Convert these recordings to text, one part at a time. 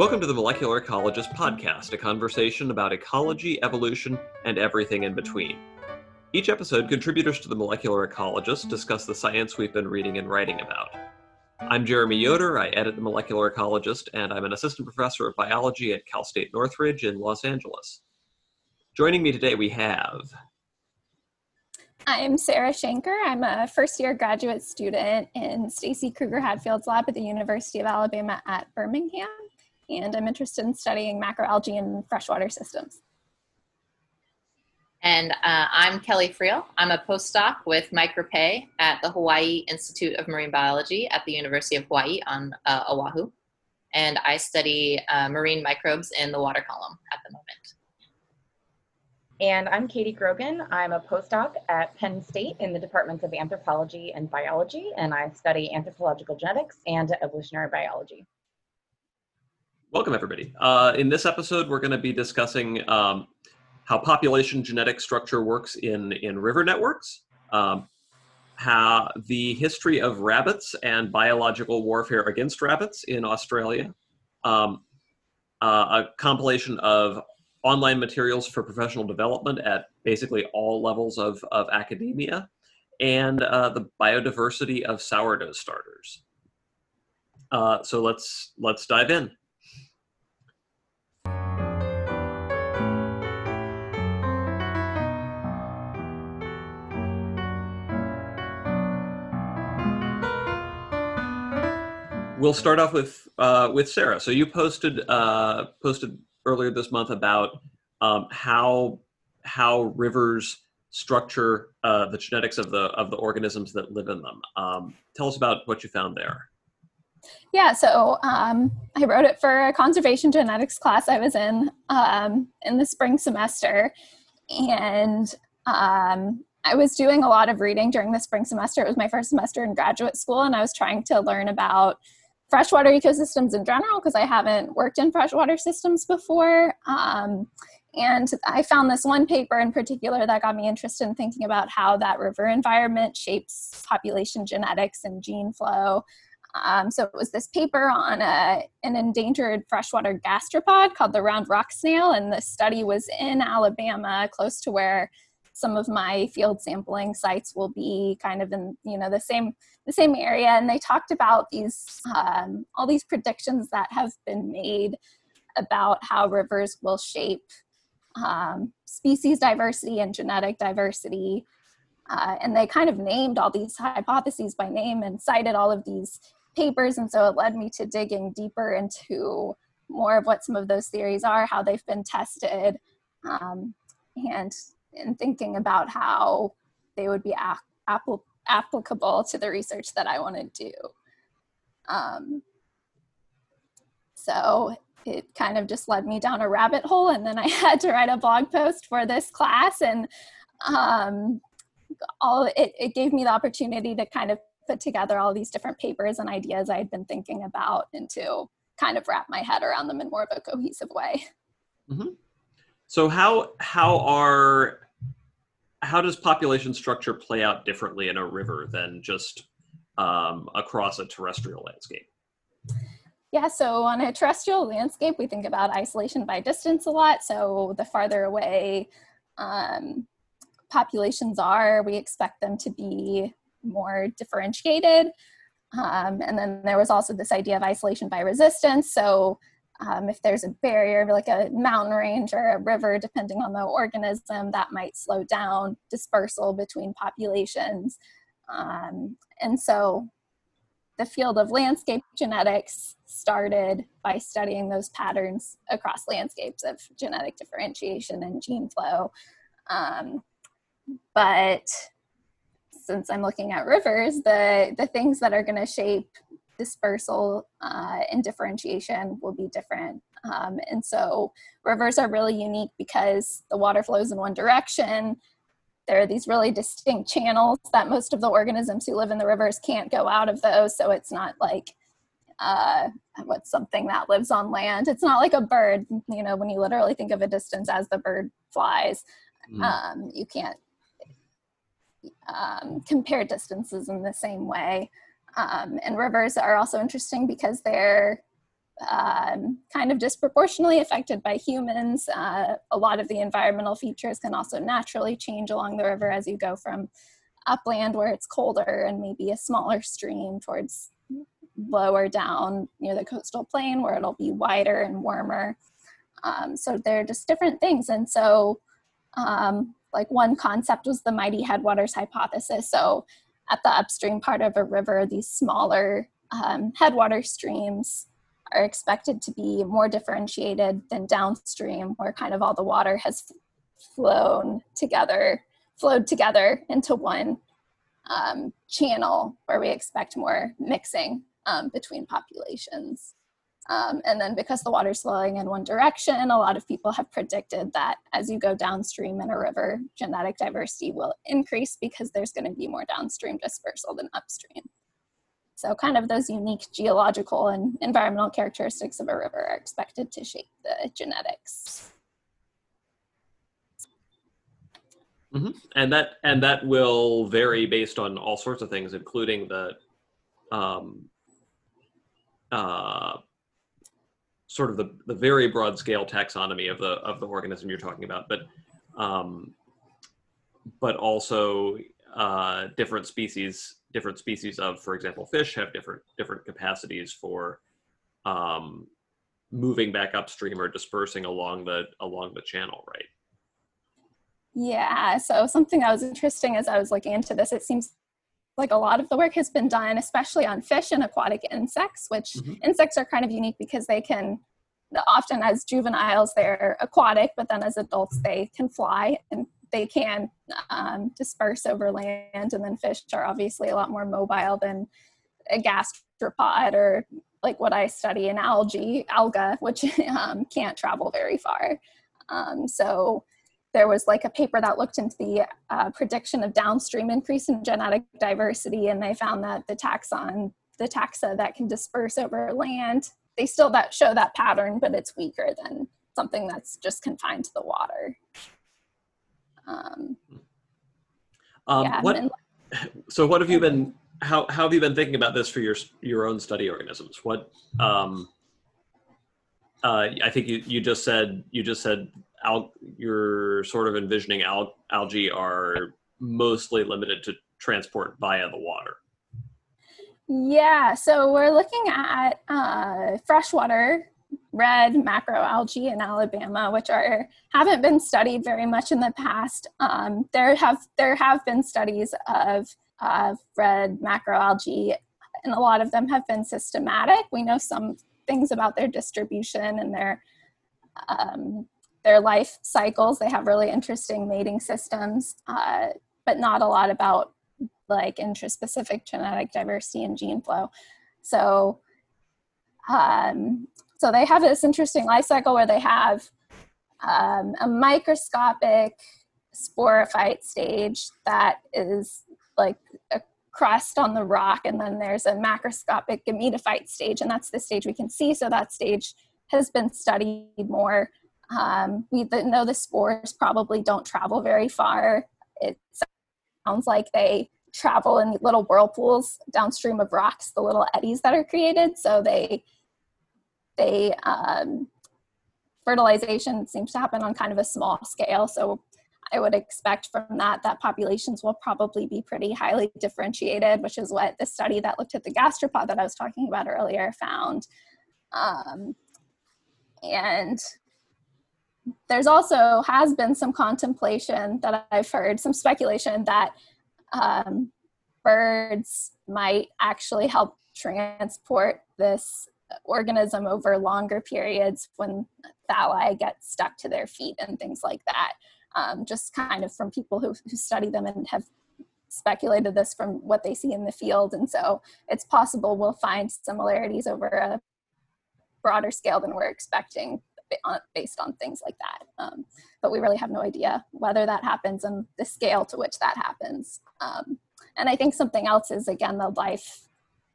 Welcome to the Molecular Ecologist podcast, a conversation about ecology, evolution, and everything in between. Each episode, contributors to the Molecular Ecologist discuss the science we've been reading and writing about. I'm Jeremy Yoder. I edit the Molecular Ecologist, and I'm an assistant professor of biology at Cal State Northridge in Los Angeles. Joining me today, we have. I'm Sarah Shainker. I'm a first year graduate student in Stacy Krueger Hadfield's lab at the University of Alabama at Birmingham and I'm interested in studying macroalgae in freshwater systems. And uh, I'm Kelle Freel. I'm a postdoc with Mike Rappé at the Hawaii Institute of Marine Biology at the University of Hawaii on uh, Oahu. And I study uh, marine microbes in the water column at the moment. And I'm Katie Grogan. I'm a postdoc at Penn State in the Departments of Anthropology and Biology, and I study anthropological genetics and evolutionary biology. Welcome, everybody. Uh, in this episode, we're going to be discussing um, how population genetic structure works in, in river networks, um, how the history of rabbits and biological warfare against rabbits in Australia, um, uh, a compilation of online materials for professional development at basically all levels of, of academia, and uh, the biodiversity of sourdough starters. Uh, so let's let's dive in. We'll start off with uh, with Sarah. So you posted uh, posted earlier this month about um, how how rivers structure uh, the genetics of the of the organisms that live in them. Um, tell us about what you found there. Yeah, so um, I wrote it for a conservation genetics class I was in um, in the spring semester, and um, I was doing a lot of reading during the spring semester. It was my first semester in graduate school, and I was trying to learn about freshwater ecosystems in general because I haven't worked in freshwater systems before. Um, and I found this one paper in particular that got me interested in thinking about how that river environment shapes population genetics and gene flow. Um, so it was this paper on a, an endangered freshwater gastropod called the round rock snail, and the study was in Alabama, close to where some of my field sampling sites will be kind of in you know the same the same area. And they talked about these um, all these predictions that have been made about how rivers will shape um, species diversity and genetic diversity. Uh, and they kind of named all these hypotheses by name and cited all of these papers. And so it led me to digging deeper into more of what some of those theories are how they've been tested um, and and thinking about how they would be apple, applicable to the research that I want to do. Um, so it kind of just led me down a rabbit hole, and then I had to write a blog post for this class, and um, all it, it gave me the opportunity to kind of put together all these different papers and ideas I had been thinking about and to kind of wrap my head around them in more of a cohesive way. Mm-hmm. So how how are how does population structure play out differently in a river than just um, across a terrestrial landscape? Yeah, so on a terrestrial landscape, we think about isolation by distance a lot. So the farther away um, populations are, we expect them to be more differentiated. Um, and then there was also this idea of isolation by resistance. So um, if there's a barrier like a mountain range or a river depending on the organism that might slow down dispersal between populations. Um, and so the field of landscape genetics started by studying those patterns across landscapes of genetic differentiation and gene flow. Um, but since i'm looking at rivers the the things that are going to shape dispersal uh, and differentiation will be different. Um, and so rivers are really unique because the water flows in one direction. There are these really distinct channels that most of the organisms who live in the rivers can't go out of those. So it's not like uh, what's something that lives on land. It's not like a bird, you know, when you literally think of a distance as the bird flies, mm. um, you can't um, compare distances in the same way. Um, and rivers are also interesting because they're um, kind of disproportionately affected by humans. Uh, a lot of the environmental features can also naturally change along the river as you go from upland where it's colder and maybe a smaller stream towards lower down near the coastal plain where it'll be wider and warmer. Um, so they're just different things. And so, um, like one concept was the mighty headwaters hypothesis. So at the upstream part of a river, these smaller um, headwater streams are expected to be more differentiated than downstream, where kind of all the water has flown together, flowed together into one um, channel where we expect more mixing um, between populations. Um, and then because the water's flowing in one direction, a lot of people have predicted that as you go downstream in a river, genetic diversity will increase because there's going to be more downstream dispersal than upstream. So kind of those unique geological and environmental characteristics of a river are expected to shape the genetics. Mm-hmm. And that and that will vary based on all sorts of things, including the um, uh, sort of the, the very broad scale taxonomy of the of the organism you're talking about, but um, but also uh, different species different species of, for example, fish have different different capacities for um, moving back upstream or dispersing along the along the channel, right? Yeah. So something that was interesting as I was looking into this, it seems like a lot of the work has been done, especially on fish and aquatic insects, which mm-hmm. insects are kind of unique because they can often as juveniles they're aquatic, but then as adults they can fly and they can um, disperse over land. And then fish are obviously a lot more mobile than a gastropod or like what I study in algae, alga, which um, can't travel very far. Um, so there was like a paper that looked into the uh, prediction of downstream increase in genetic diversity, and they found that the taxon, the taxa that can disperse over land, they still that show that pattern, but it's weaker than something that's just confined to the water. Um, um, yeah, what, then, so what have you been, how, how have you been thinking about this for your, your own study organisms? What, um, uh, I think you, you just said, you just said al- you're sort of envisioning al- algae are mostly limited to transport via the water. Yeah, so we're looking at uh, freshwater red macroalgae in Alabama, which are haven't been studied very much in the past. Um, there have there have been studies of uh, red macroalgae, and a lot of them have been systematic. We know some things about their distribution and their um, their life cycles. They have really interesting mating systems, uh, but not a lot about like intraspecific genetic diversity and gene flow. So um, so they have this interesting life cycle where they have um, a microscopic sporophyte stage that is like a crust on the rock, and then there's a macroscopic gametophyte stage, and that's the stage we can see. So that stage has been studied more. Um, we know the spores probably don't travel very far. It sounds like they travel in little whirlpools downstream of rocks, the little eddies that are created. So they they um, fertilization seems to happen on kind of a small scale. So I would expect from that that populations will probably be pretty highly differentiated, which is what the study that looked at the gastropod that I was talking about earlier found. Um, and there's also has been some contemplation that I've heard, some speculation that um, birds might actually help transport this organism over longer periods when thalli get stuck to their feet and things like that. Um, just kind of from people who, who study them and have speculated this from what they see in the field. And so it's possible we'll find similarities over a broader scale than we're expecting based on things like that. Um, but we really have no idea whether that happens and the scale to which that happens. Um, and I think something else is, again, the life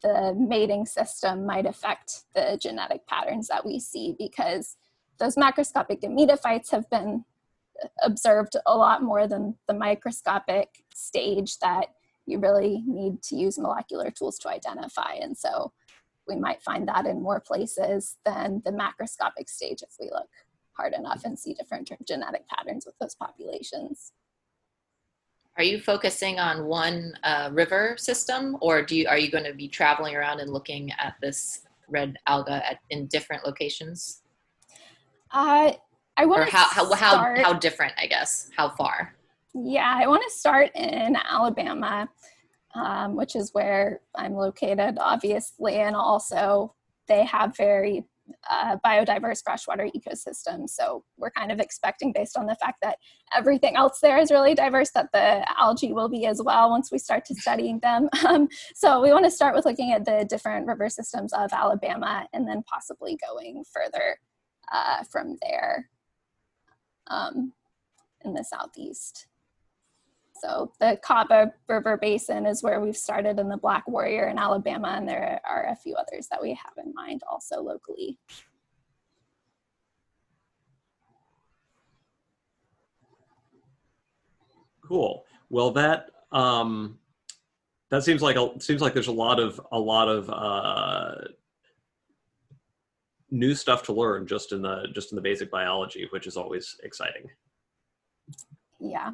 the mating system might affect the genetic patterns that we see because those macroscopic gametophytes have been observed a lot more than the microscopic stage that you really need to use molecular tools to identify. And so we might find that in more places than the macroscopic stage if we look hard enough and see different genetic patterns with those populations. Are you focusing on one uh, river system, or do you are you going to be traveling around and looking at this red alga at, in different locations? Uh, I want or how how, how how different, I guess. How far? Yeah, I want to start in Alabama, um, which is where I'm located, obviously, and also they have very uh, biodiverse freshwater ecosystems. So we're kind of expecting, based on the fact that everything else there is really diverse, that the algae will be as well once we start to studying them. Um, so we want to start with looking at the different river systems of Alabama and then possibly going further uh, from there um, in the southeast. So the Cahaba River Basin is where we've started in the Black Warrior in Alabama, and there are a few others that we have in mind also locally. Cool. Well, that um, that seems like a seems like there's a lot of a lot of uh, new stuff to learn just in the just in the basic biology, which is always exciting. Yeah.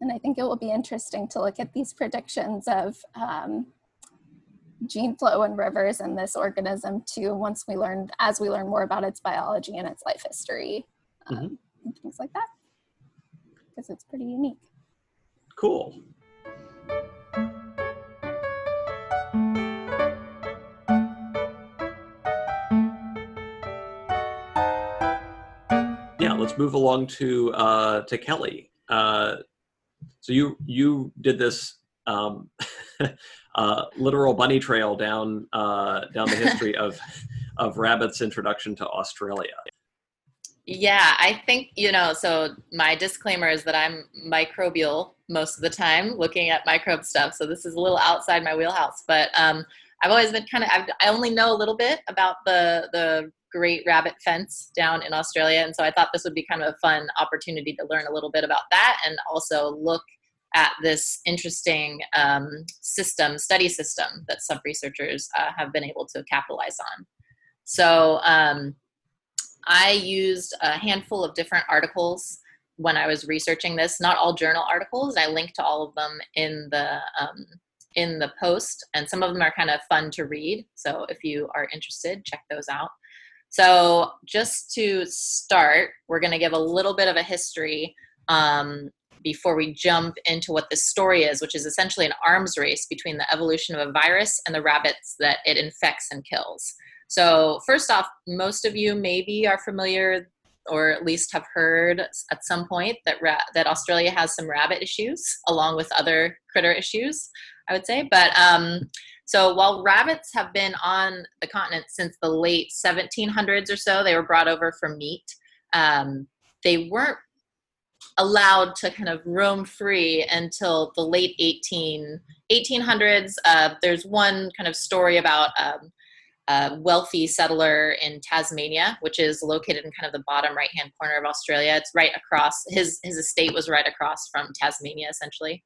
And I think it will be interesting to look at these predictions of um, gene flow in rivers and this organism too once we learn as we learn more about its biology and its life history um, mm-hmm. and things like that. Because it's pretty unique. Cool. Yeah let's move along to uh, to Kelle. Uh, so you you did this um, uh, literal bunny trail down uh, down the history of of rabbits' introduction to Australia. Yeah, I think you know. So my disclaimer is that I'm microbial most of the time, looking at microbe stuff. So this is a little outside my wheelhouse, but um, I've always been kind of. I've, I only know a little bit about the the great rabbit fence down in Australia. And so I thought this would be kind of a fun opportunity to learn a little bit about that and also look at this interesting um, system, study system that some researchers uh, have been able to capitalize on. So um, I used a handful of different articles when I was researching this, not all journal articles. I linked to all of them in the um, in the post, and some of them are kind of fun to read. So if you are interested, check those out. So, just to start, we're going to give a little bit of a history um, before we jump into what this story is, which is essentially an arms race between the evolution of a virus and the rabbits that it infects and kills. So, first off, most of you maybe are familiar or at least have heard at some point that ra- that Australia has some rabbit issues along with other critter issues, I would say. But um, so while rabbits have been on the continent since the late 1700s or so, they were brought over for meat. Um, they weren't allowed to kind of roam free until the late 18, 1800s. Uh, there's one kind of story about um, a wealthy settler in Tasmania, which is located in kind of the bottom right hand corner of Australia. It's right across, his, his estate was right across from Tasmania, essentially.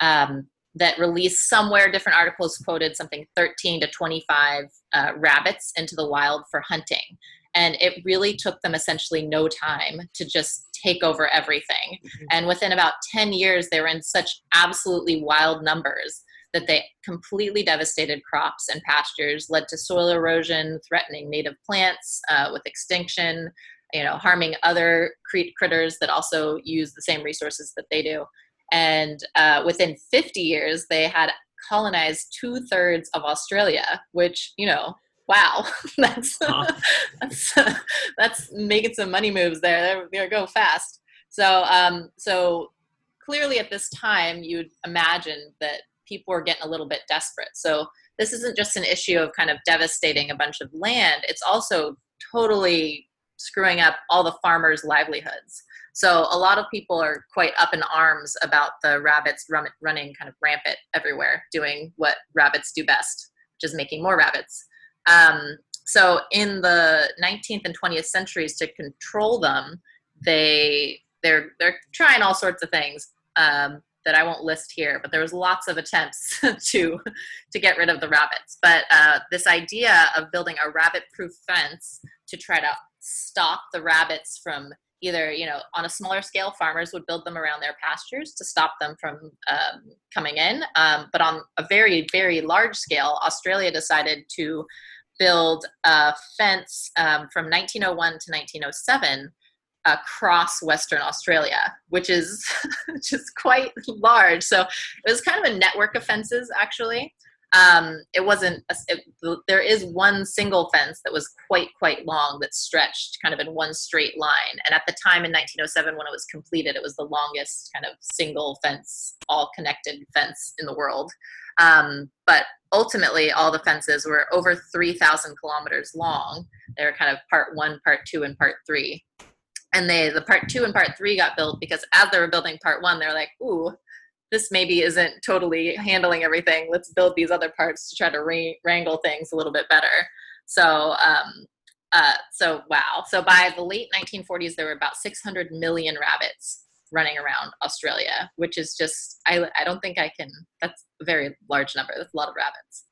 Um, that released somewhere different articles quoted something 13 to 25 uh, rabbits into the wild for hunting and it really took them essentially no time to just take over everything mm-hmm. and within about 10 years they were in such absolutely wild numbers that they completely devastated crops and pastures led to soil erosion threatening native plants uh, with extinction you know harming other critters that also use the same resources that they do and uh, within 50 years, they had colonized two thirds of Australia, which, you know, wow, that's, huh. that's, that's making some money moves there. They're, go fast. So, um, so clearly at this time, you'd imagine that people were getting a little bit desperate. So this isn't just an issue of kind of devastating a bunch of land, it's also totally screwing up all the farmers' livelihoods. So a lot of people are quite up in arms about the rabbits running kind of rampant everywhere, doing what rabbits do best, which is making more rabbits. Um, so in the 19th and 20th centuries, to control them, they they're they're trying all sorts of things. Um, that I won't list here, but there was lots of attempts to to get rid of the rabbits. But uh, this idea of building a rabbit-proof fence to try to stop the rabbits from either you know on a smaller scale farmers would build them around their pastures to stop them from um, coming in um, but on a very very large scale australia decided to build a fence um, from 1901 to 1907 across Western Australia, which is just quite large. So it was kind of a network of fences, actually. Um, it wasn't, a, it, there is one single fence that was quite, quite long that stretched kind of in one straight line. And at the time in 1907, when it was completed, it was the longest kind of single fence, all connected fence in the world. Um, but ultimately, all the fences were over 3,000 kilometers long. They were kind of part one, part two, and part three. And they the part two and part three got built because as they were building part one they're like ooh this maybe isn't totally handling everything. Let's build these other parts to try to ra- wrangle things a little bit better. So um, uh, so wow. So by the late 1940s there were about 600 million rabbits running around australia which is just i, I don't think i can that's a very large number that's a lot of rabbits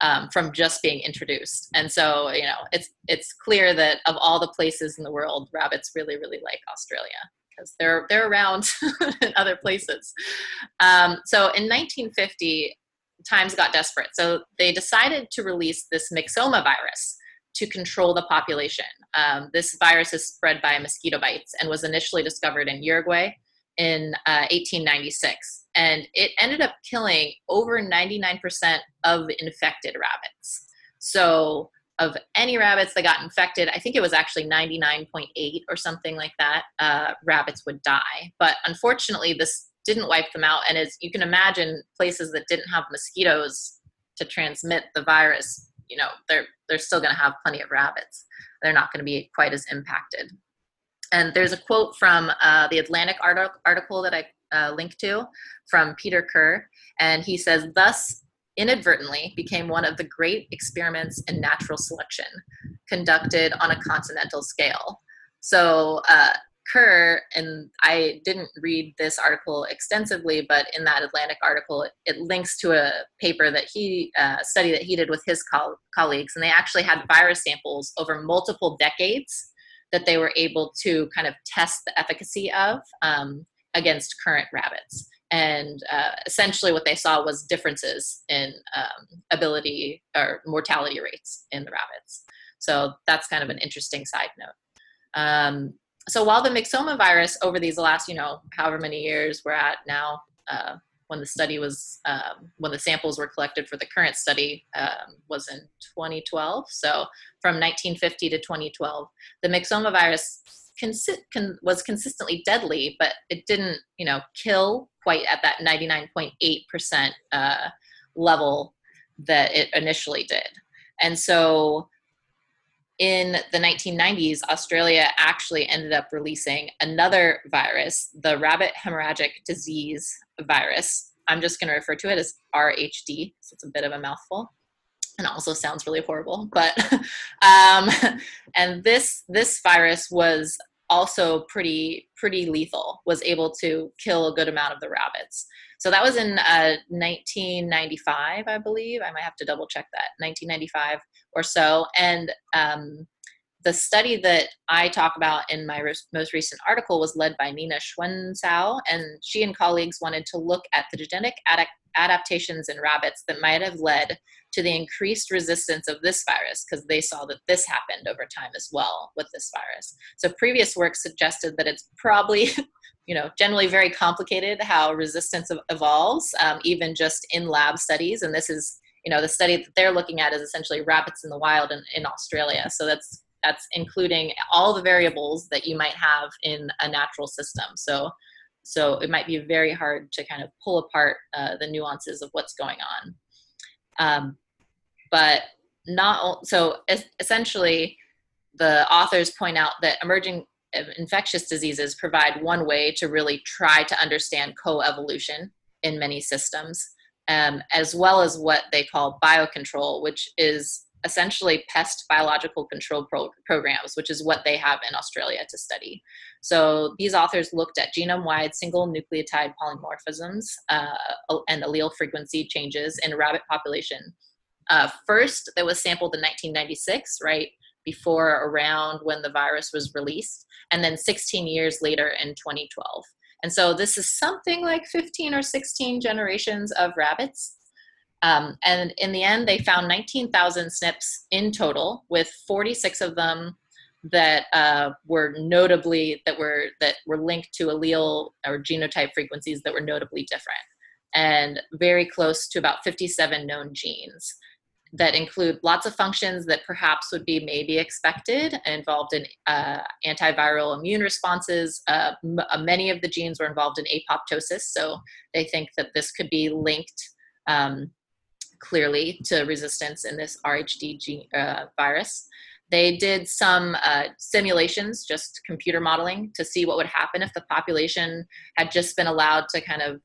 um, from just being introduced. And so, you know, it's it's clear that of all the places in the world, rabbits really, really like Australia because they're they're around in other places. Um, so in 1950, times got desperate, so they decided to release this myxoma virus to control the population. Um, this virus is spread by mosquito bites and was initially discovered in Uruguay in uh, 1896 and it ended up killing over 99% of infected rabbits. So, of any rabbits that got infected, I think it was actually 99.8 or something like that, uh, rabbits would die. But unfortunately, this didn't wipe them out. And as you can imagine, places that didn't have mosquitoes to transmit the virus, you know, they're, they're still going to have plenty of rabbits. They're not going to be quite as impacted. And there's a quote from uh, the Atlantic article that I uh, link to from Peter Kerr, and he says, Thus, inadvertently became one of the great experiments in natural selection conducted on a continental scale. So, uh, Kerr, and I didn't read this article extensively, but in that Atlantic article, it, links to a paper that he uh, study that he did with his co- colleagues, and they actually had virus samples over multiple decades that they were able to kind of test the efficacy of um, against current rabbits. And uh, essentially, what they saw was differences in um, ability or mortality rates in the rabbits. So that's kind of an interesting side note. Um, so while the myxoma virus over these last, you know, however many years we're at now, uh, when the study was, um, when the samples were collected for the current study um, was in 2012. So from 1950 to 2012, the myxoma virus consi- con- was consistently deadly, but it didn't, you know, kill quite at that 99.8% uh, level that it initially did. And so in the 1990s, Australia actually ended up releasing another virus, the rabbit hemorrhagic disease virus. I'm just going to refer to it as RHD, so it's a bit of a mouthful and also sounds really horrible but um, and this this virus was also pretty pretty lethal was able to kill a good amount of the rabbits. So that was in uh, 1995 i believe. I might have to double check that 1995 or so. And um, the study that I talk about in my most recent article was led by Nina Schwensow, and she and colleagues wanted to look at the genetic ad- adaptations in rabbits that might have led to the increased resistance of this virus, because they saw that this happened over time as well with this virus. So previous work suggested that it's probably, you know, generally very complicated how resistance evolves, um, even just in lab studies, and this is you know the study that they're looking at is essentially rabbits in the wild in, in australia so that's that's including all the variables that you might have in a natural system. So, so it might be very hard to kind of pull apart uh, the nuances of what's going on. Um, but not so essentially, the authors point out that emerging uh, infectious diseases provide one way to really try to understand coevolution in many systems, um, as well as what they call biocontrol, which is essentially pest biological control pro- programs, which is what they have in Australia to study. So these authors looked at genome wide single nucleotide polymorphisms uh, and allele frequency changes in a rabbit population. Uh, first, that was sampled in 1996, right before around when the virus was released, and then 16 years later in 2012. And so this is something like 15 or 16 generations of rabbits um, and in the end, they found 19,000 SNPs in total, with 46 of them that uh, were notably that were that were linked to allele or genotype frequencies that were notably different, and very close to about 57 known genes that include lots of functions that perhaps would be maybe expected involved in uh, antiviral immune responses uh, m- uh, many of the genes were involved in apoptosis so they think that this could be linked um, clearly to resistance in this RHD uh, virus. They did some uh, simulations, just computer modeling, to see what would happen if the population had just been allowed to kind of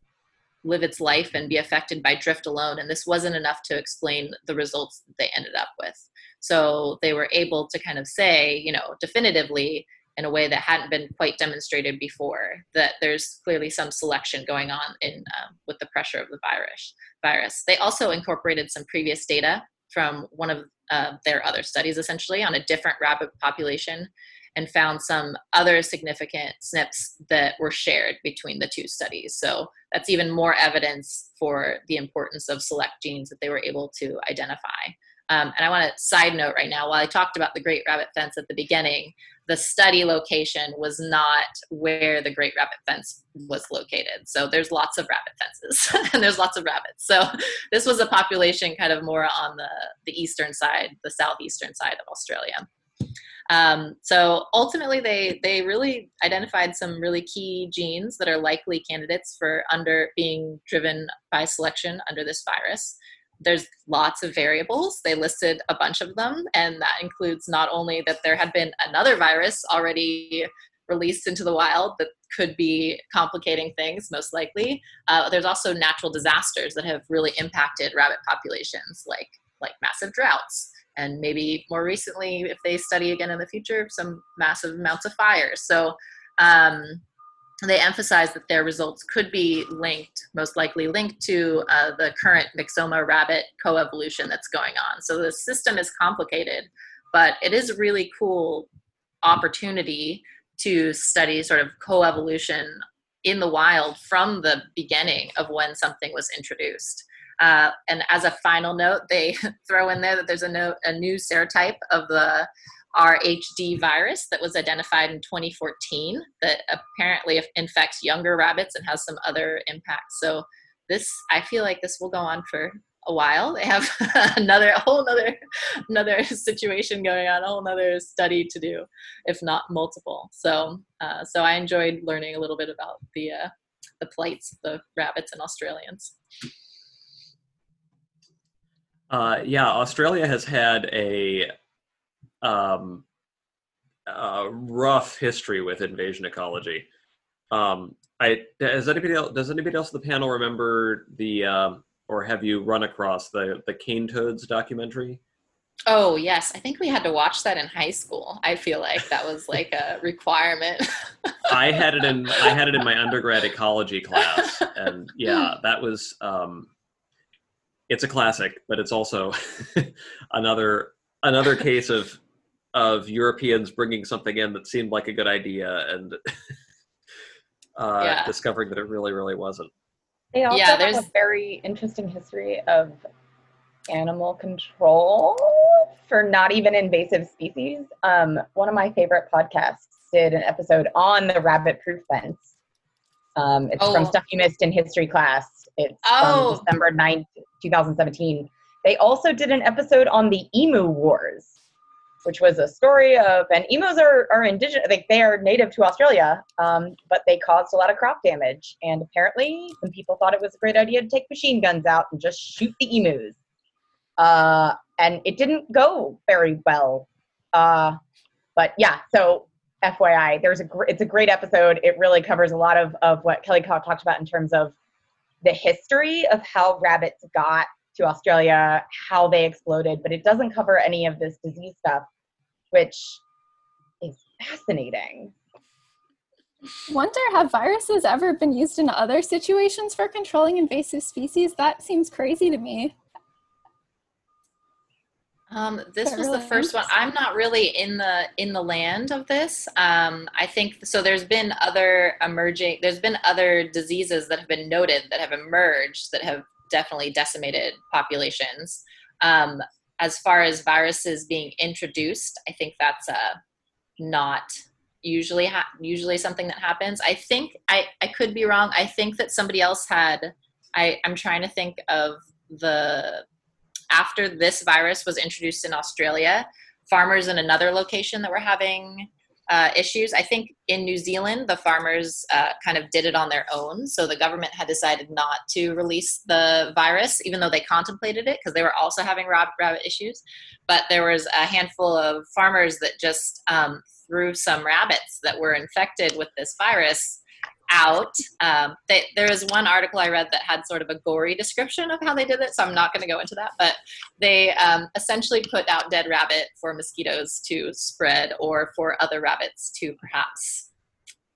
live its life and be affected by drift alone. And this wasn't enough to explain the results that they ended up with. So they were able to kind of say, you know, definitively in a way that hadn't been quite demonstrated before that there's clearly some selection going on in uh, with the pressure of the virus virus they also incorporated some previous data from one of uh, their other studies essentially on a different rabbit population and found some other significant SNPs that were shared between the two studies. So that's even more evidence for the importance of select genes that they were able to identify. Um, and I want to side note right now, while I talked about the Great Rabbit Fence at the beginning, the study location was not where the Great Rabbit Fence was located. So there's lots of rabbit fences and there's lots of rabbits. So this was a population kind of more on the, the eastern side, the southeastern side of Australia. Um, so ultimately, they they really identified some really key genes that are likely candidates for under being driven by selection under this virus there's lots of variables. They listed a bunch of them, and that includes not only that there had been another virus already released into the wild that could be complicating things, most likely. Uh, there's also natural disasters that have really impacted rabbit populations, like like massive droughts, and maybe more recently, if they study again in the future, some massive amounts of fires. So. Um, they emphasize that their results could be linked, most likely linked to uh, the current myxoma rabbit coevolution that's going on. So the system is complicated, but it is a really cool opportunity to study sort of coevolution in the wild from the beginning of when something was introduced. Uh, and as a final note, they throw in there that there's a, no, a new serotype of the RHD virus that was identified in 2014 that apparently infects younger rabbits and has some other impacts. So this, I feel like this will go on for a while. They have another, a whole another, another situation going on, a whole another study to do, if not multiple. So, uh, so I enjoyed learning a little bit about the uh, the plights of the rabbits and Australians. Uh, yeah, Australia has had a um, uh, rough history with invasion ecology. Um, I does anybody else does anybody else on the panel remember the um, or have you run across the the cane toads documentary? Oh yes, I think we had to watch that in high school. I feel like that was like a requirement. I had it in I had it in my undergrad ecology class, and yeah, that was um, it's a classic, but it's also another another case of of Europeans bringing something in that seemed like a good idea and uh, yeah. discovering that it really, really wasn't. They also yeah, have a very interesting history of animal control for not even invasive species. Um, one of my favorite podcasts did an episode on the rabbit proof fence. Um, it's oh. from stuff you missed in history class. It's oh. from December 9th, 2017. They also did an episode on the emu wars which was a story of and emus are, are indigenous like they are native to australia um, but they caused a lot of crop damage. And apparently some people thought it was a great idea to take machine guns out and just shoot the emus. Uh, and it didn't go very well. Uh, but yeah so fyi there's a gr- it's a great episode. It really covers a lot of, of what Kelle talked about in terms of the history of how rabbits got to Australia, how they exploded, but it doesn't cover any of this disease stuff, which is fascinating. Wonder have viruses ever been used in other situations for controlling invasive species? That seems crazy to me. Um, this was really the first one. I'm not really in the in the land of this. Um, I think so. There's been other emerging. There's been other diseases that have been noted that have emerged that have definitely decimated populations. Um, as far as viruses being introduced, I think that's uh, not usually ha- usually something that happens. I think I I could be wrong. I think that somebody else had. I I'm trying to think of the after this virus was introduced in Australia, farmers in another location that were having uh, issues. I think in New Zealand, the farmers uh, kind of did it on their own. So the government had decided not to release the virus, even though they contemplated it because they were also having rabbit, issues. But there was a handful of farmers that just um, threw some rabbits that were infected with this virus out. Um, they, there was one article I read that had sort of a gory description of how they did it, so I'm not going to go into that. But they um, essentially put out dead rabbit for mosquitoes to spread or for other rabbits to perhaps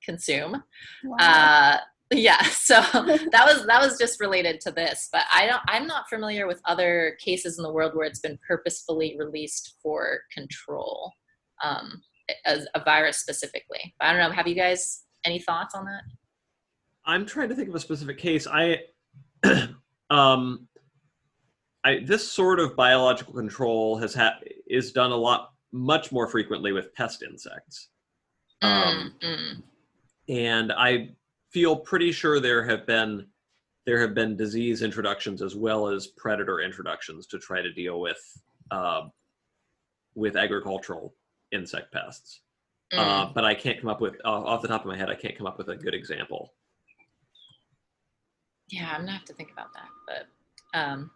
consume. Wow. Uh, yeah, so that was that was just related to this, but I don't. I'm not familiar with other cases in the world where it's been purposefully released for control, um, as a virus specifically. But I don't know. Have you guys any thoughts on that? I'm trying to think of a specific case. I, um, I this sort of biological control has had is done a lot much more frequently with pest insects. Um, mm, and I feel pretty sure there have been there have been disease introductions as well as predator introductions to try to deal with uh, with agricultural insect pests. Uh, mm. Uh, but I can't come up with off the top of my head. I can't come up with a good example yeah i'm gonna have to think about that but um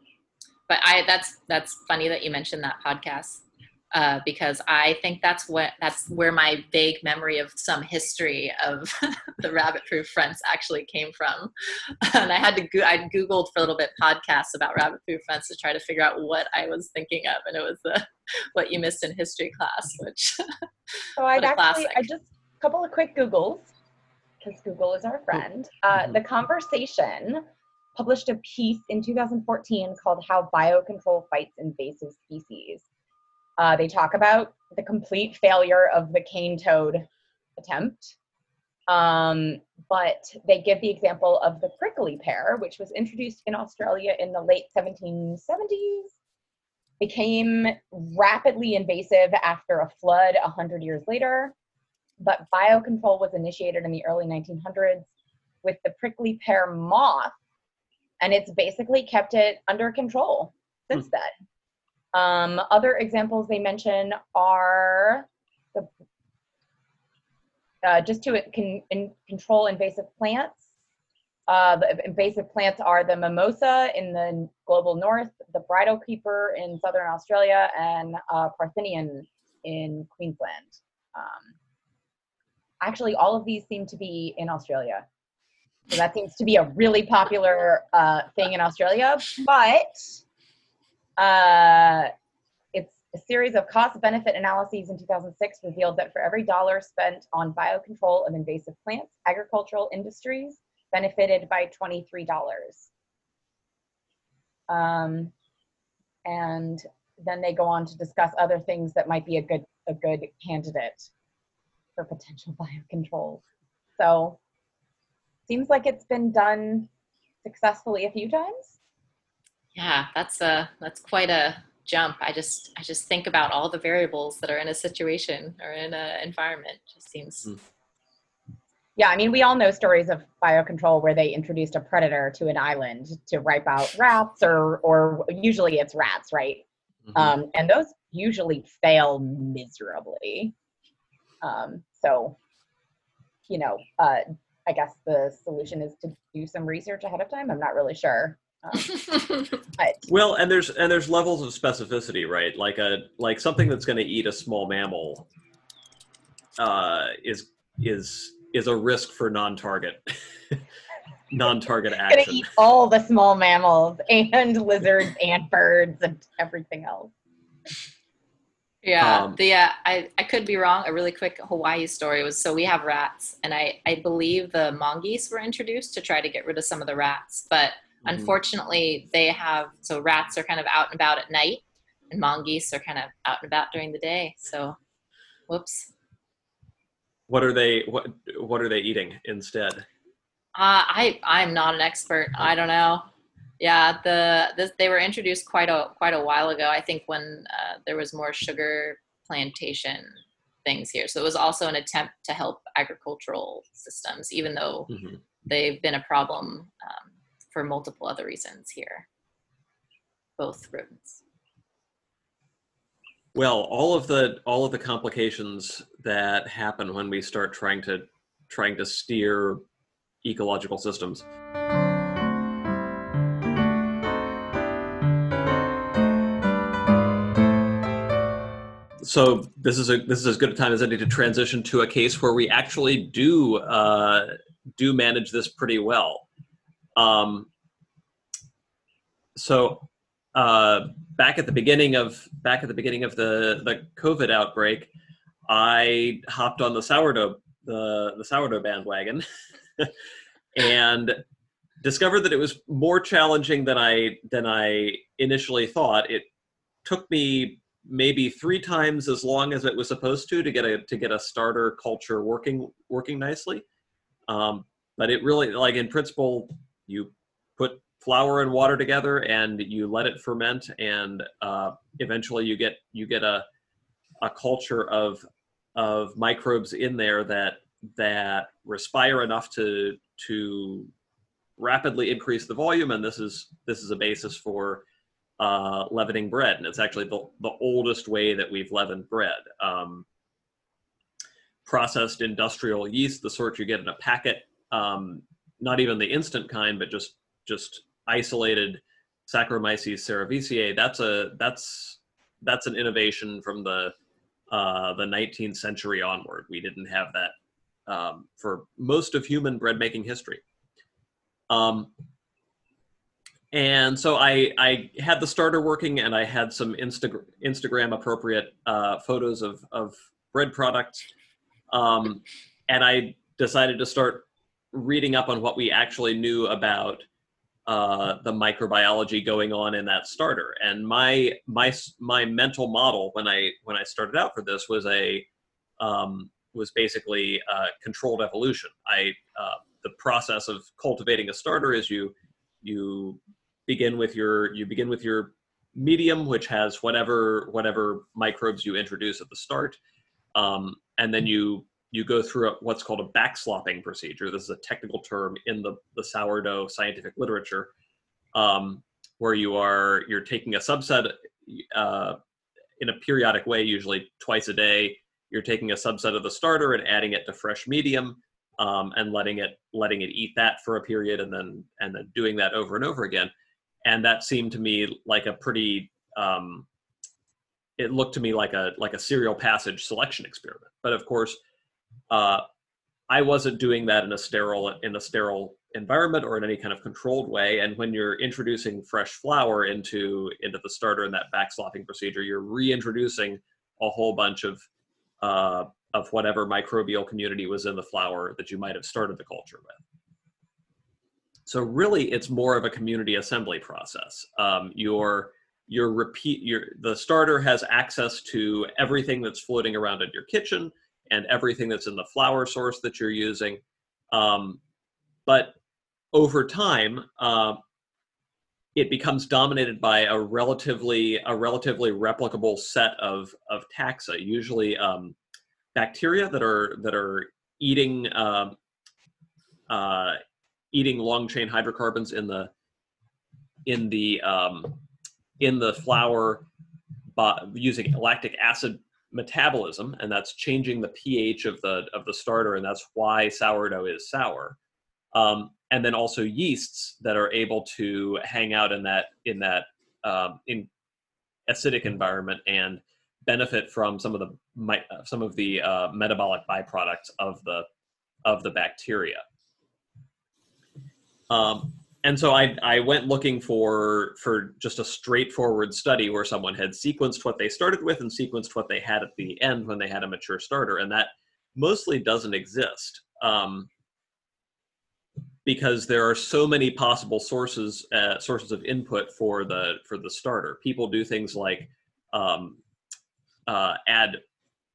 but i that's that's funny that you mentioned that podcast uh, because I think that's what that's where my vague memory of some history of the rabbit proof fronts actually came from. And I had to go- I googled for a little bit podcasts about rabbit proof fronts to try to figure out what I was thinking of, and it was the what you missed in history class, which. so I actually I just a couple of quick googles because Google is our friend. Uh, mm-hmm. the conversation published a piece in 2014 called How Biocontrol Fights Invasive Species. Uh, they talk about the complete failure of the cane toad attempt. Um, but they give the example of the prickly pear, which was introduced in Australia in the late 1770s, became rapidly invasive after a flood 100 years later, but biocontrol was initiated in the early 1900s with the prickly pear moth, and it's basically kept it under control since hmm. then. Um, other examples they mention are the, uh, just to can, in, control invasive plants. Uh, the invasive plants are the mimosa in the global north, the bridal creeper in southern Australia, and uh, Parthenium in Queensland. Um, actually all of these seem to be in Australia. So that seems to be a really popular uh, thing in Australia. But uh, it's a series of cost benefit analyses in 2006 revealed that for every dollar spent on biocontrol of invasive plants, agricultural industries benefited by $23. Um, and then they go on to discuss other things that might be a good a good candidate for potential biocontrols. So seems like it's been done successfully a few times. Yeah, that's a that's quite a jump. I just I just think about all the variables that are in a situation or in an environment. It just seems. Mm. Yeah, I mean, we all know stories of biocontrol where they introduced a predator to an island to wipe out rats, or or usually it's rats, right? Mm-hmm. Um, and those usually fail miserably. Um, so, you know, uh, I guess the solution is to do some research ahead of time. I'm not really sure. Um, but. Well, and there's and there's levels of specificity, right? Like a like something that's going to eat a small mammal uh, is is is a risk for non-target. non-target Gonna eat all the small mammals and lizards and birds and everything else. Yeah, Um, the uh, I I could be wrong. A really quick Hawaii story was so we have rats, and I I believe the mongoose were introduced to try to get rid of some of the rats, but Mhm. unfortunately they have so rats are kind of out and about at night, and mongoose are kind of out and about during the day. So, whoops. What are they? What What are they eating instead? Uh, I I'm not an expert. I don't know. Yeah, the this, they were introduced quite a quite a while ago. I think when uh, there was more sugar plantation things here. So it was also an attempt to help agricultural systems, even though Mhm. they've been a problem um, for multiple other reasons here. Both rodents. Well, all of the all of the complications that happen when we start trying to trying to steer ecological systems. So this is a this is as good a time as any to transition to a case where we actually do uh, do manage this pretty well. Um, so uh, back at the beginning of back at the beginning of the the COVID outbreak, I hopped on the sourdough the the sourdough bandwagon, and discovered that it was more challenging than I than I initially thought. It took me maybe three times as long as it was supposed to to get a to get a starter culture working working nicely. Um, but it really like in principle, you put flour and water together and you let it ferment and uh, eventually you get you get a a culture of of microbes in there that that respire enough to to rapidly increase the volume and this is this is a basis for uh, leavening bread and it's actually the, the oldest way that we've leavened bread um, processed industrial yeast the sort you get in a packet um, not even the instant kind but just just isolated Saccharomyces cerevisiae. That's a that's that's an innovation from the uh, the 19th century onward. We didn't have that um, for most of human bread making history. Um, and so I I had the starter working, and I had some Insta- Instagram appropriate uh, photos of of bread products, um, and I decided to start reading up on what we actually knew about uh, the microbiology going on in that starter. And my my my mental model when I when I started out for this was a um, was basically controlled evolution. I uh, the process of cultivating a starter is you you begin with your you begin with your medium, which has whatever whatever microbes you introduce at the start, um, and then you you go through a, what's called a backslopping procedure. This is a technical term in the, the sourdough scientific literature, um, where you are you're taking a subset uh, in a periodic way, usually twice a day. You're taking a subset of the starter and adding it to fresh medium, um, and letting it letting it eat that for a period, and then and then doing that over and over again. And that seemed to me like a pretty um, it looked to me like a like a serial passage selection experiment. But of course, uh, I wasn't doing that in a sterile in a sterile environment or in any kind of controlled way. And when you're introducing fresh flour into into the starter in that backslopping procedure, you're reintroducing a whole bunch of uh, of whatever microbial community was in the flour that you might have started the culture with. So really, it's more of a community assembly process. Um, your your repeat your the starter has access to everything that's floating around in your kitchen and everything that's in the flour source that you're using. Um, but over time, uh, it becomes dominated by a relatively a relatively replicable set of of taxa, usually um, bacteria that are that are eating uh, uh, eating long chain hydrocarbons in the in the um, in the flour by using lactic acid metabolism, and that's changing the pH of the of the starter, and that's why sourdough is sour. Um, and then also yeasts that are able to hang out in that in that um, in acidic environment and benefit from some of the some of the uh, metabolic byproducts of the of the bacteria. Um, and so I, I went looking for for just a straightforward study where someone had sequenced what they started with and sequenced what they had at the end when they had a mature starter, and that mostly doesn't exist um, because there are so many possible sources uh, sources of input for the for the starter. People do things like um, uh, add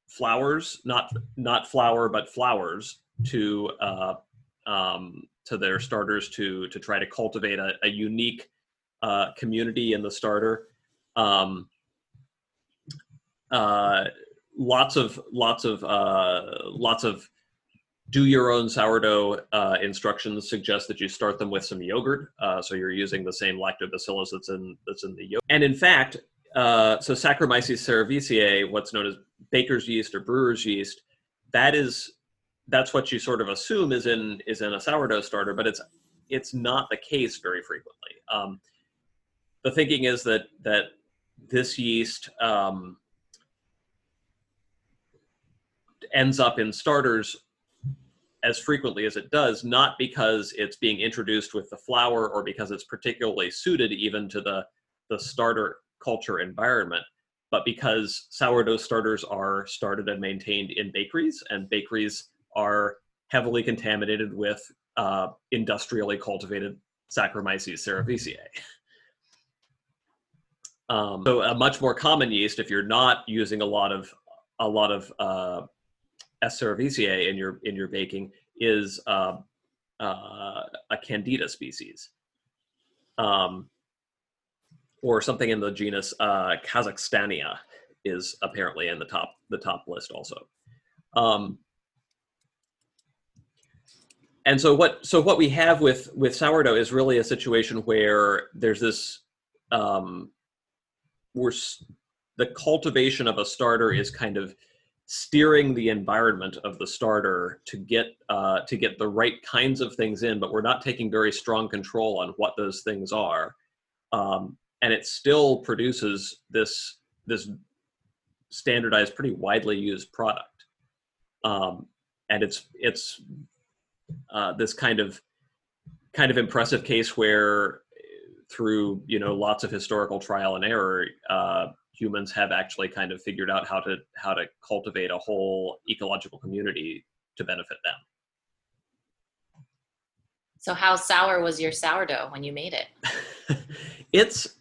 flowers, not not flower, but flowers to uh, um, to their starters to to try to cultivate a, a unique uh, community in the starter. Um, uh, lots of lots of uh, lots of do your own sourdough uh, instructions suggest that you start them with some yogurt. Uh, so you're using the same lactobacillus that's in that's in the yogurt. And in fact, uh, so Saccharomyces cerevisiae, what's known as baker's yeast or brewer's yeast, that is that's what you sort of assume is in is in a sourdough starter, but it's it's not the case very frequently. Um, the thinking is that that this yeast um, ends up in starters as frequently as it does, not because it's being introduced with the flour or because it's particularly suited even to the the starter culture environment, but because sourdough starters are started and maintained in bakeries, and bakeries are heavily contaminated with uh, industrially cultivated Saccharomyces cerevisiae. Um, so a much more common yeast, if you're not using a lot of a lot of uh, S. cerevisiae in your in your baking, is uh, uh, a Candida species, um, or something in the genus uh, Kazachstania is apparently in the top the top list also. Um, and so what so what we have with with sourdough is really a situation where there's this um we're the cultivation of a starter is kind of steering the environment of the starter to get uh, to get the right kinds of things in but we're not taking very strong control on what those things are. Um, and it still produces this this standardized pretty widely used product. Um, and it's it's uh, this kind of kind of impressive case where through you know lots of historical trial and error uh, humans have actually kind of figured out how to how to cultivate a whole ecological community to benefit them. So how sour was your sourdough when you made it? It's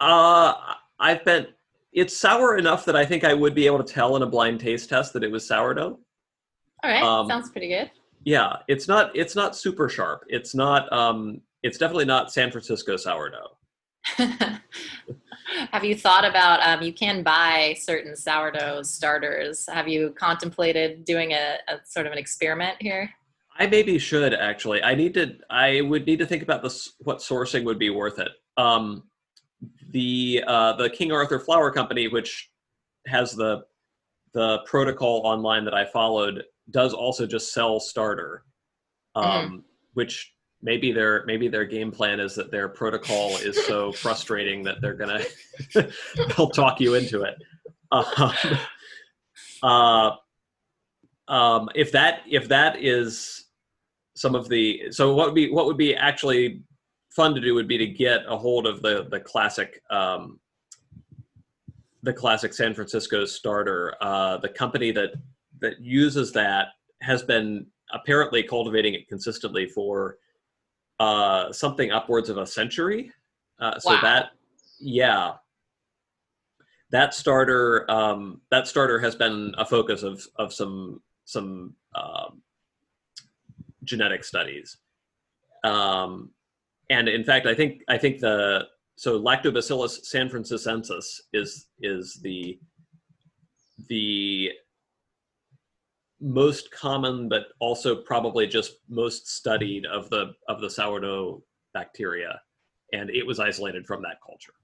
uh i've been it's sour enough that i think i would be able to tell in a blind taste test that it was sourdough. All right. Um, sounds pretty good yeah it's not it's not super sharp. It's not um it's definitely not san francisco sourdough. Have you thought about um, you can buy certain sourdough starters. Have you contemplated doing a, a, sort of an experiment here? I maybe should actually. I need to i would need to think about this what sourcing would be worth it. Um the uh the king arthur flour company which has the the protocol online that i followed does also just sell starter, mm-hmm. um, mm. which maybe their maybe their game plan is that their protocol is so frustrating that they're gonna they'll talk you into it. Um, uh, um, if that if that is some of the so what would be what would be actually fun to do would be to get a hold of the the classic um, the classic San Francisco starter, uh, the company that that uses that has been apparently cultivating it consistently for uh, something upwards of a century. Uh, so wow. that, yeah, that starter, um, that starter has been a focus of of some some um, genetic studies. Um, and in fact, I think I think the so Lactobacillus sanfranciscensis is is the the most common, but also probably just most studied of the of the sourdough bacteria, and it was isolated from that culture.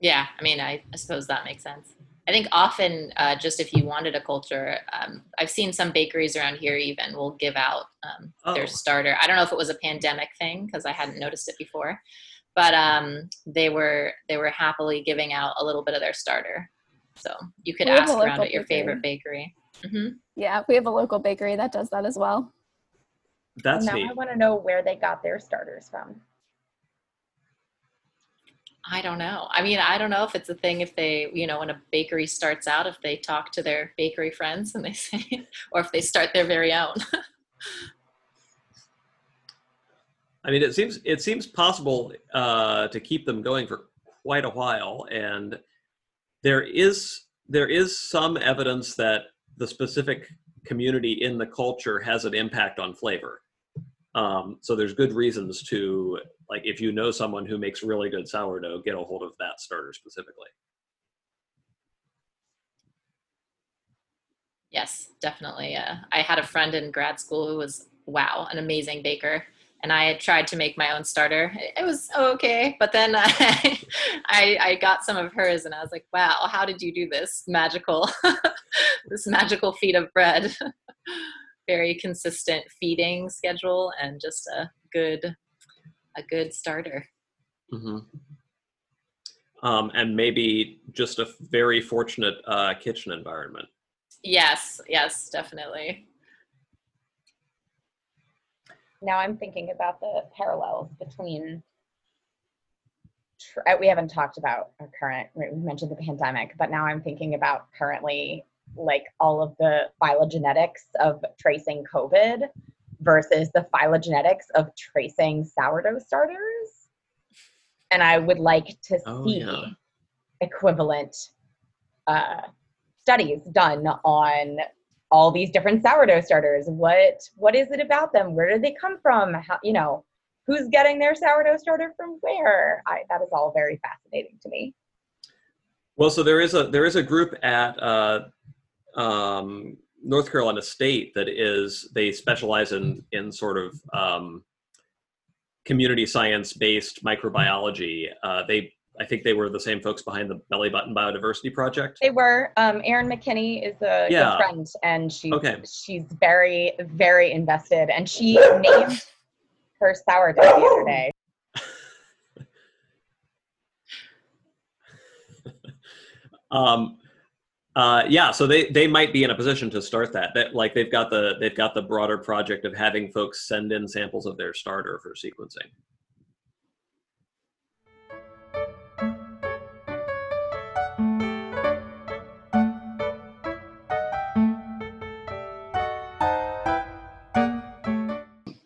Yeah, I mean, I, I suppose that makes sense. I think often, uh, just if you wanted a culture, um, I've seen some bakeries around here even will give out um, oh. their starter. I don't know if it was a pandemic thing because I hadn't noticed it before, but um, they were they were happily giving out a little bit of their starter. So you could ask around at your favorite bakery. Mm-hmm. Yeah, we have a local bakery that does that as well. That's now neat. I want to know where they got their starters from. I don't know. I mean, I don't know if it's a thing if they, you know, when a bakery starts out, if they talk to their bakery friends and they say, or if they start their very own. I mean, it seems it seems possible uh, to keep them going for quite a while, and there is there is some evidence that the specific community in the culture has an impact on flavor. Um, so there's good reasons to like if you know someone who makes really good sourdough, get a hold of that starter specifically. yes, definitely. Uh, I had a friend in grad school who was, wow, an amazing baker. And I had tried to make my own starter. It was okay, but then I, I, I got some of hers, and I was like, "Wow, how did you do this magical, this magical feat of bread?" Very consistent feeding schedule, and just a good, a good starter. Mm-hmm. Um, and maybe just a very fortunate uh, kitchen environment. Yes, yes, definitely. Now I'm thinking about the parallels between. uh, We haven't talked about our current. We mentioned the pandemic, but now I'm thinking about currently, like all of the phylogenetics of tracing COVID versus the phylogenetics of tracing sourdough starters, and I would like to Oh, see yeah. equivalent uh, studies done on all these different sourdough starters. What what is it about them? Where did they come from? How you know who's getting their sourdough starter from where? I that is all very fascinating to me. Well, so there is a there is a group at uh, um, North Carolina State that is they specialize in in sort of um, community science based microbiology. Uh, they I think they were the same folks behind the Belly Button Biodiversity Project. They were. Um, Erin McKenney is a Yeah. good friend, and she's Okay. she's very very invested, and she named her sourdough the other day. um, uh, yeah, so they they might be in a position to start that. That like they've got the they've got the broader project of having folks send in samples of their starter for sequencing.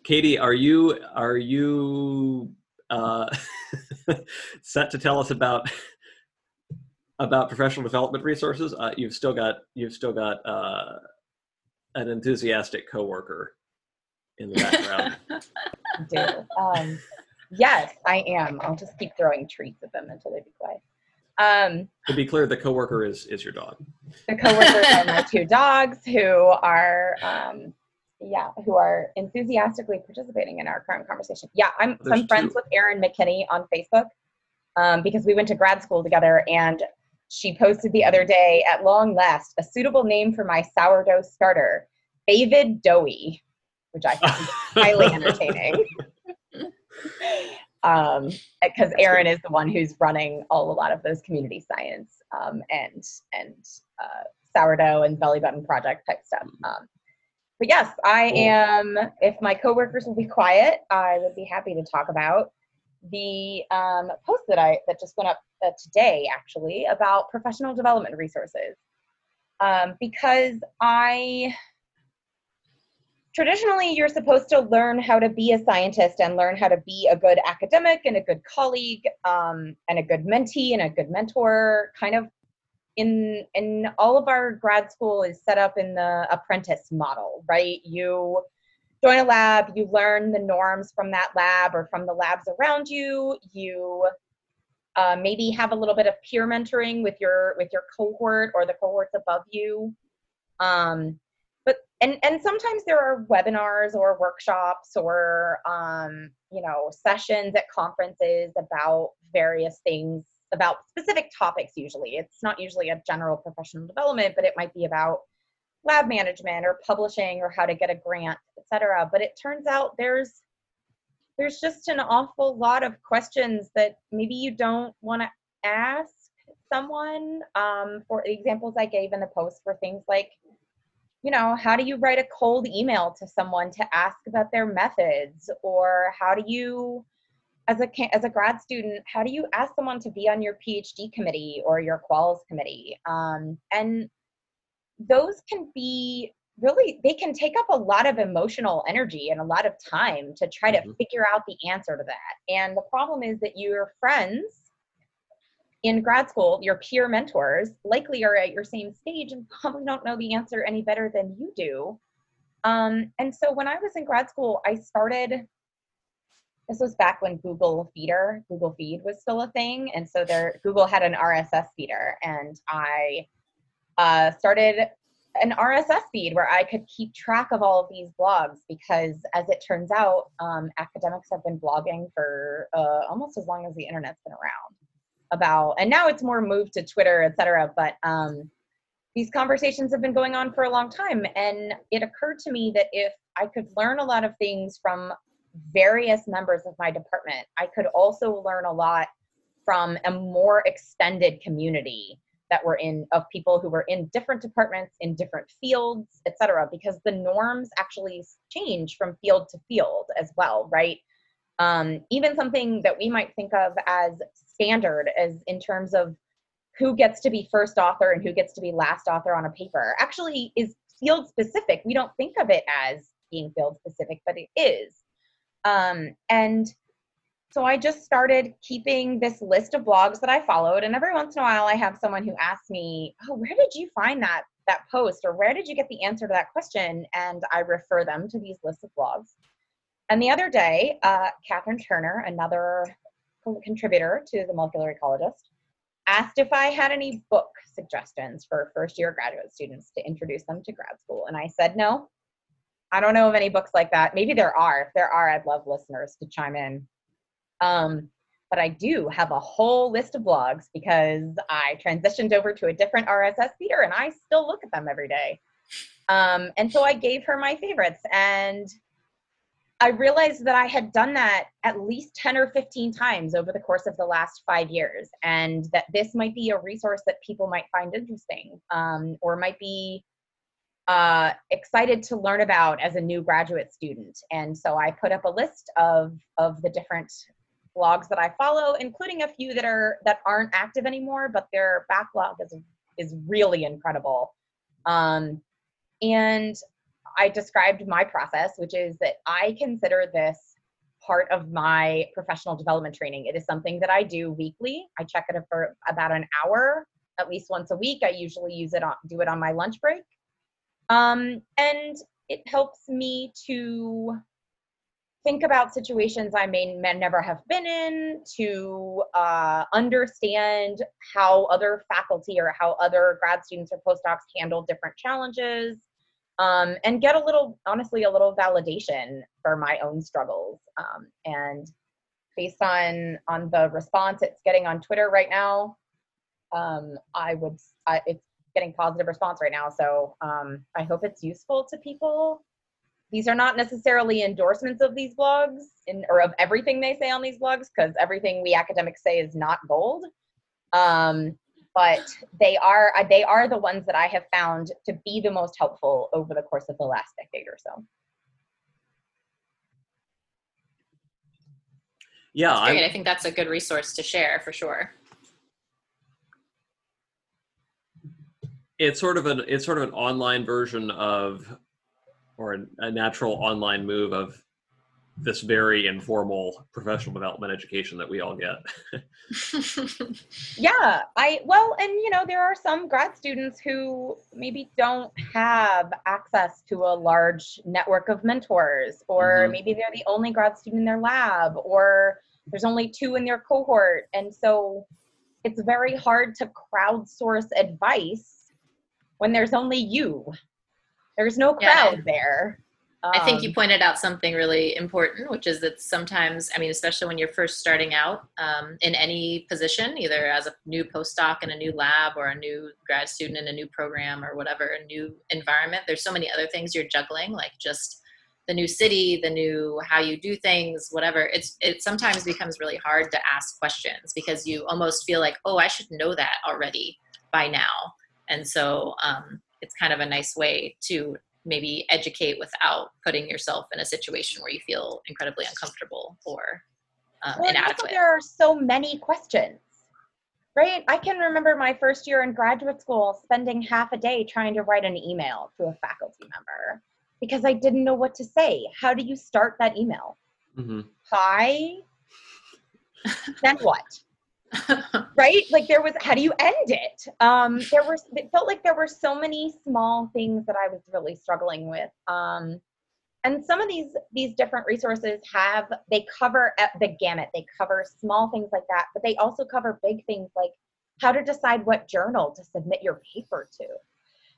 Katie, are you are you uh, set to tell us about about professional development resources? Uh, you've still got you've still got uh, an enthusiastic coworker in the background. do. Um, yes, I am. I'll just keep throwing treats at them until they be quiet. Um, to be clear, the coworker is is your dog. the coworkers are my two dogs who are, um, yeah, who are enthusiastically participating in our current conversation. Yeah, I'm. There's I'm friends two. with Erin McKenney on Facebook um, because we went to grad school together, and she posted the other day, at long last, a suitable name for my sourdough starter, David Doughy, which I found highly entertaining. um, because Erin is the one who's running all a lot of those community science um, and and uh, sourdough and belly button project type stuff. Um, but yes, I am. If my coworkers will be quiet, I would be happy to talk about the um, post that I that just went up uh, today, actually, about professional development resources, um, because I traditionally you're supposed to learn how to be a scientist and learn how to be a good academic and a good colleague um, and a good mentee and a good mentor kind of in in all of our grad school is set up in the apprentice model right? You join a lab you learn the norms from that lab or from the labs around you. You uh, maybe have a little bit of peer mentoring with your with your cohort or the cohorts above you. Um, but and and sometimes there are webinars or workshops or um, you know sessions at conferences about various things about specific topics usually. It's not usually a general professional development but it might be about lab management or publishing or how to get a grant etc but it turns out there's there's just an awful lot of questions that maybe you don't want to ask someone. Um, for the examples i gave in the post for things like you know, how do you write a cold email to someone to ask about their methods? Or how do you, as a, as a grad student, how do you ask someone to be on your PhD committee or your quals committee? Um, and those can be really, they can take up a lot of emotional energy and a lot of time to try to mm-hmm. figure out the answer to that. And the problem is that your friends in grad school, your peer mentors likely are at your same stage and probably don't know the answer any better than you do. Um, and so when I was in grad school, I started. This was back when Google Feeder, Google Feed was still a thing, and so there Google had an RSS feeder, and I uh, started an RSS feed where I could keep track of all of these blogs because, as it turns out, um, academics have been blogging for uh, almost as long as the internet's been around. About and now it's more moved to twitter etc but um, these conversations have been going on for a long time and it occurred to me that if i could learn a lot of things from various members of my department i could also learn a lot from a more extended community that were in of people who were in different departments in different fields etc because the norms actually change from field to field as well right? Um, even something that we might think of as standard as in terms of who gets to be first author and who gets to be last author on a paper actually is field specific. We don't think of it as being field specific but it is um, and so i just started keeping this list of blogs that i followed and every once in a while i have someone who asks me oh where did you find that that post? Or where did you get the answer to that question? And i refer them to these lists of blogs. And the other day, uh, Catherine Turner, another contributor to the Molecular Ecologist, asked if I had any book suggestions for first year graduate students to introduce them to grad school. And I said, no, I don't know of any books like that. Maybe there are. If there are, I'd love listeners to chime in. Um, but I do have a whole list of blogs because I transitioned over to a different RSS feeder and I still look at them every day. Um, and so I gave her my favorites. And I realized that I had done that at least 10 or 15 times over the course of the last five years, and that this might be a resource that people might find interesting um, or might be uh, excited to learn about as a new graduate student. And so I put up a list of, of the different blogs that I follow, including a few that are that aren't active anymore, but their backlog is is really incredible. Um, and I described my process, which is that I consider this part of my professional development training. It is something that I do weekly. I check it for about an hour, at least once a week. I usually use it on do it on my lunch break. Um, and it helps me to think about situations I may, never have been in, to uh, understand how other faculty or how other grad students or postdocs handle different challenges, um, and get a little, honestly, a little validation for my own struggles. Um, and based on on the response it's getting on Twitter right now, um, I would, I, it's getting positive response right now. So um, I hope it's useful to people. These are not necessarily endorsements of these blogs in, or of everything they say on these blogs, because everything we academics say is not gold. Um, but they are they are the ones that I have found to be the most helpful over the course of the last decade or so. Yeah, I think that's a good resource to share for sure. It's sort of an it's sort of an online version of, or a, a natural online move of this very informal professional development education that we all get. yeah, I well, and you know, there are some grad students who maybe don't have access to a large network of mentors, or mm-hmm. maybe they're the only grad student in their lab, or there's only two in their cohort, and so it's very hard to crowdsource advice when there's only you. There's no crowd yeah. there. I think you um, pointed out something really important, which is that sometimes, I mean, especially when you're first starting out um, in any position, either as a new postdoc in a new lab or a new grad student in a new program or whatever, a new environment, there's so many other things you're juggling, like just the new city, the new how you do things, whatever. It's it sometimes becomes really hard to ask questions because you almost feel like, oh, I should know that already by now. And so um, it's kind of a nice way to maybe educate without putting yourself in a situation where you feel incredibly uncomfortable or um, well, inadequate. there are so many questions, right? I can remember my first year in graduate school spending half a day trying to write an email to a faculty member because I didn't know what to say. How do you start that email? Mm-hmm. Hi. then what? right? Like there was how do you end it? Um there were it felt like there were so many small things that i was really struggling with. Um and some of these these different resources have they cover the gamut. They cover small things like that but they also cover big things like how to decide what journal to submit your paper to.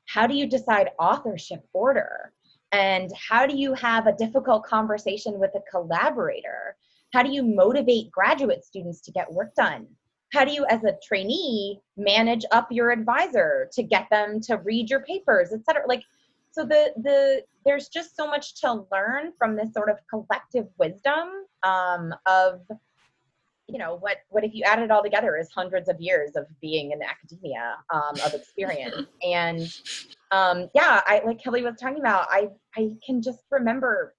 How do you decide authorship order? And how do you have a difficult conversation with a collaborator how do you motivate graduate students to get work done? How do you as a trainee manage up your advisor to get them to read your papers et cetera? Like so the the there's just so much to learn from this sort of collective wisdom um, of you know what what if you add it all together is hundreds of years of being in academia um, of experience. And um, yeah i like Kelle was talking about i i can just remember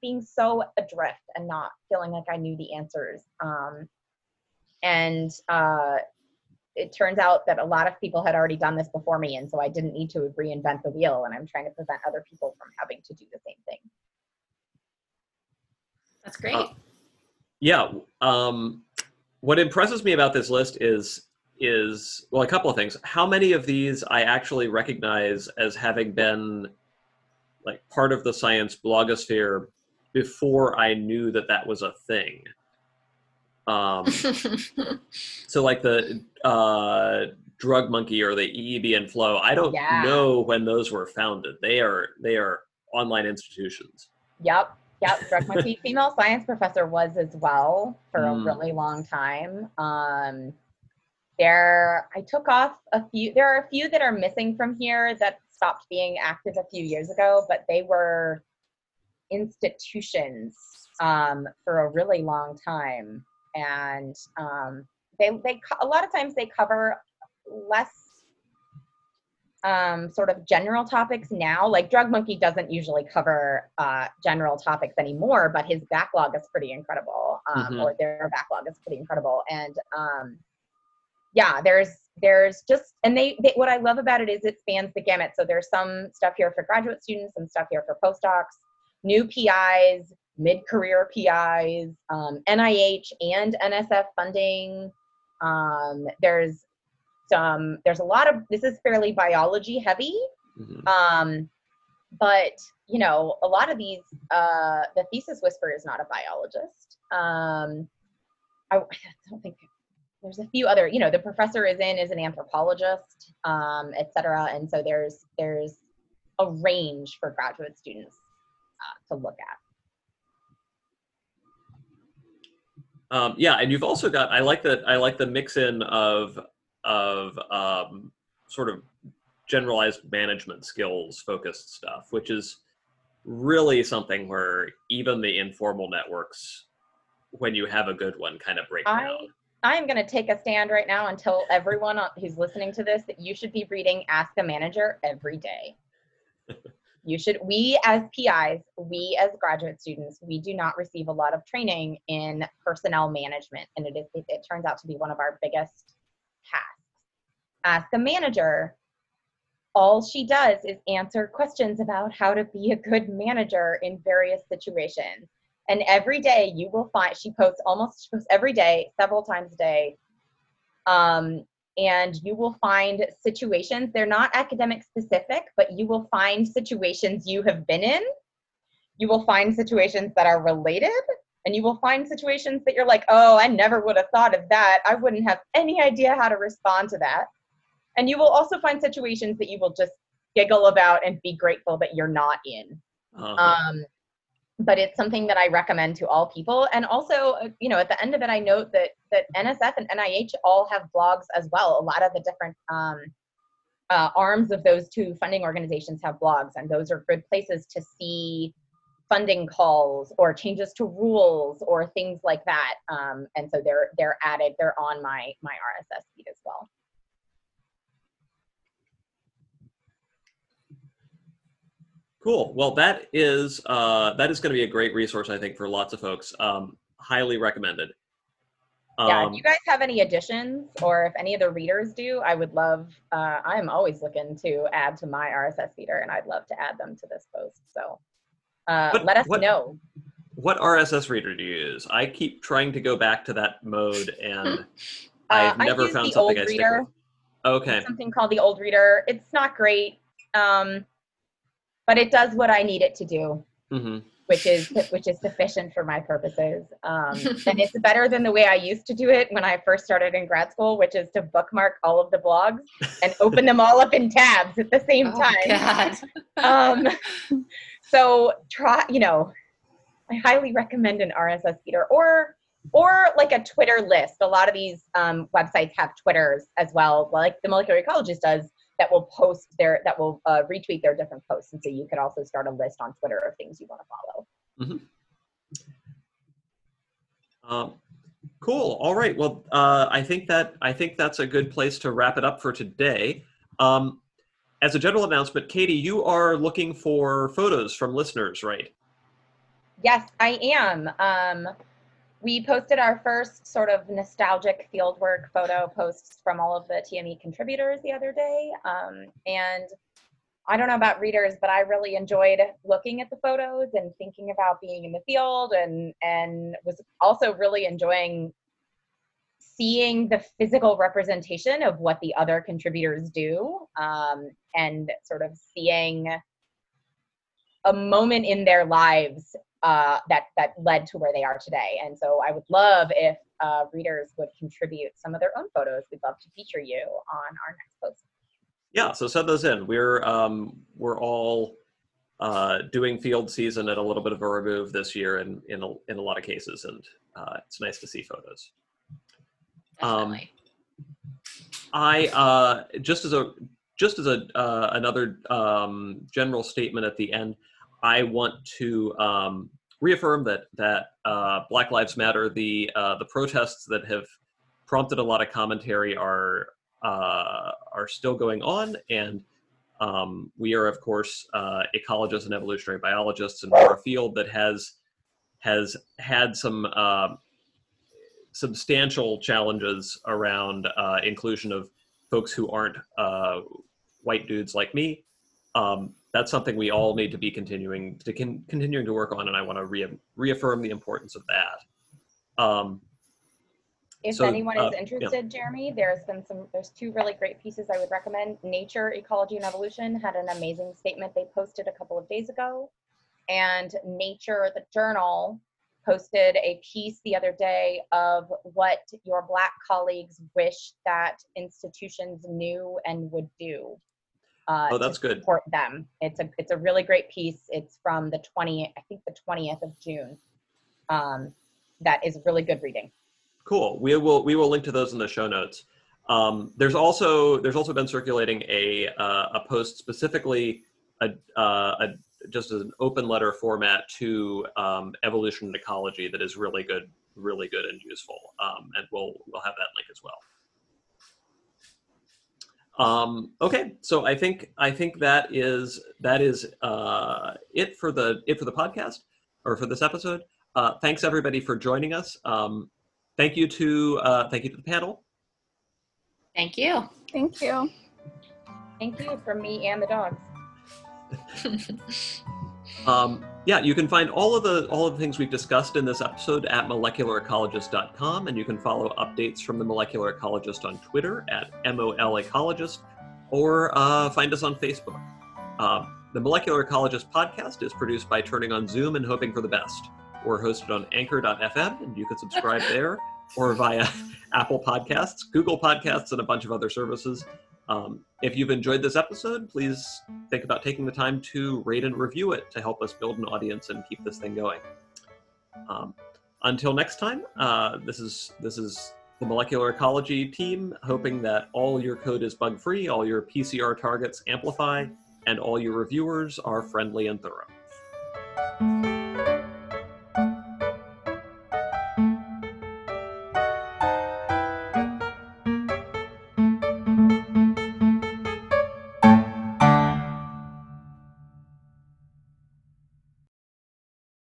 being so adrift and not feeling like i knew the answers. Um, and uh, it turns out that a lot of people had already done this before me and so i didn't need to reinvent the wheel and i'm trying to prevent other people from having to do the same thing. That's great. Uh, yeah um, what impresses me about this list is is well a couple of things how many of these i actually recognize as having been like part of the science blogosphere before i knew that that was a thing um, so like the uh, Drug Monkey or the EEB and Flow, I don't yeah. know when those were founded. They are they are online institutions. Yep, yep. Drug Monkey female science professor was as well for mm. a really long time. Um, there, I took off a few. There are a few that are missing from here that stopped being active a few years ago, but they were institutions um, for a really long time and um, they they a lot of times they cover less um, sort of general topics now. Like Drug Monkey doesn't usually cover uh, general topics anymore, but his backlog is pretty incredible, um, mm-hmm. or their backlog is pretty incredible. And um, yeah, there's there's just and they, they what I love about it is it spans the gamut. So there's some stuff here for graduate students, some stuff here for postdocs, new PIs, mid-career PIs, um, NIH and NSF funding. Um, there's some, there's a lot of, this is fairly biology heavy. Mm-hmm. Um, but, you know, a lot of these, uh, the thesis whisperer is not a biologist. Um, I, I don't think there's a few other, you know, the professor is in is an anthropologist, um, et cetera. And so there's, there's a range for graduate students uh, to look at. Um, yeah, and you've also got. I like that. I like the mix in of of um, sort of generalized management skills focused stuff, which is really something where even the informal networks, when you have a good one, kind of break down. I am going to take a stand right now and tell everyone who's listening to this that you should be reading Ask a Manager every day. you should we as pis we as graduate students we do not receive a lot of training in personnel management and it is it, it turns out to be one of our biggest tasks ask a manager all she does is answer questions about how to be a good manager in various situations and every day you will find she posts almost she posts every day several times a day um, and you will find situations, they're not academic specific, but you will find situations you have been in. You will find situations that are related, and you will find situations that you're like, oh, I never would have thought of that. I wouldn't have any idea how to respond to that. And you will also find situations that you will just giggle about and be grateful that you're not in. Uh-huh. Um, but it's something that I recommend to all people. And also, uh, you know, at the end of it, I note that that NSF and NIH all have blogs as well. A lot of the different um, uh, arms of those two funding organizations have blogs, and those are good places to see funding calls or changes to rules or things like that. Um, and so they're they're added. They're on my my RSS feed as well. Cool. Well, that is uh, that is going to be a great resource, I think, for lots of folks. Um, highly recommended. yeah, if Um, you guys have any additions or if any of the readers do, I would love, uh, I'm always looking to add to my RSS feeder and I'd love to add them to this post. So uh, What- let us what- know. what RSS reader do you use? I keep trying to go back to that mode, and Uh, I've never found something I stick with. Okay. Something called the old reader. It's not great, um, but it does what I need it to do. hmm which is which is sufficient for my purposes. Um, and it's better than the way I used to do it when I first started in grad school, which is to bookmark all of the blogs and open them all up in tabs at the same Oh, time. God. Um, so try, you know, I highly recommend an RSS feeder or or like a Twitter list. A lot of these um, websites have Twitters as well, like the Molecular Ecologist does. That will post their that will uh, retweet their different posts, and so you could also start a list on Twitter of things you want to follow. Um, cool. All right. Well, uh, I think that I think that's a good place to wrap it up for today. Um, as a general announcement, Katie, you are looking for photos from listeners, right? Yes, I am. Um, we posted our first sort of nostalgic fieldwork photo posts from all of the TME contributors the other day. Um, and I don't know about readers, but I really enjoyed looking at the photos and thinking about being in the field and and was also really enjoying seeing the physical representation of what the other contributors do um, and sort of seeing a moment in their lives uh, that that led to where they are today. And so I would love if uh, readers would contribute some of their own photos. We'd love to feature you on our next post. Yeah. So send those in. We're um, we're all uh, doing field season at a little bit of a remove this year, in in a, in a lot of cases, and uh, it's nice to see photos. Um, Definitely. I uh, just as a just as a uh, another um, general statement at the end, I want to um, reaffirm that that uh, Black Lives Matter, the uh, the protests that have prompted a lot of commentary are uh, are still going on, and um, we are of course uh, ecologists and evolutionary biologists, and we're a field that has has had some uh, substantial challenges around uh, inclusion of folks who aren't uh, white dudes like me. Um, that's something we all need to be continuing to con- continuing to work on, and I want to re- reaffirm the importance of that. Um, If So, anyone uh, is yeah. interested, Jeremy, there's been some. There's two really great pieces I would recommend. Nature, Ecology, and Evolution had an amazing statement they posted a couple of days ago, and Nature, the journal, posted a piece the other day of what your Black colleagues wish that institutions knew and would do. Uh, Oh, that's good. Support them. It's a it's a really great piece. It's from the 20, I think the 20th of June. Um, that is really good reading. Cool. We will we will link to those in the show notes. Um, there's also there's also been circulating a uh, a post specifically a, uh, a just as an open letter format to um, evolution and ecology that is really good, really good and useful. Um, and we'll we'll have that link as well. Um, okay, so I think I think that is that is uh, it for the it for the podcast or for this episode. Uh, thanks everybody for joining us. Um, thank you to uh, thank you to the panel. Thank you. Thank you. Thank you for me and the dogs. Um, yeah, you can find all of the all of the things we've discussed in this episode at molecularecologist.com, and you can follow updates from the Molecular Ecologist on Twitter at MOL Ecologist, or uh, find us on Facebook. Um, the Molecular Ecologist podcast is produced by Turning on Zoom and Hoping for the Best. We're hosted on Anchor.fm, and you can subscribe there, or via Apple Podcasts, Google Podcasts, and a bunch of other services. Um, if you've enjoyed this episode, please think about taking the time to rate and review it to help us build an audience and keep this thing going. Um, until next time, uh, this is this is the molecular ecology team hoping that all your code is bug free, all your PCR targets amplify, and all your reviewers are friendly and thorough.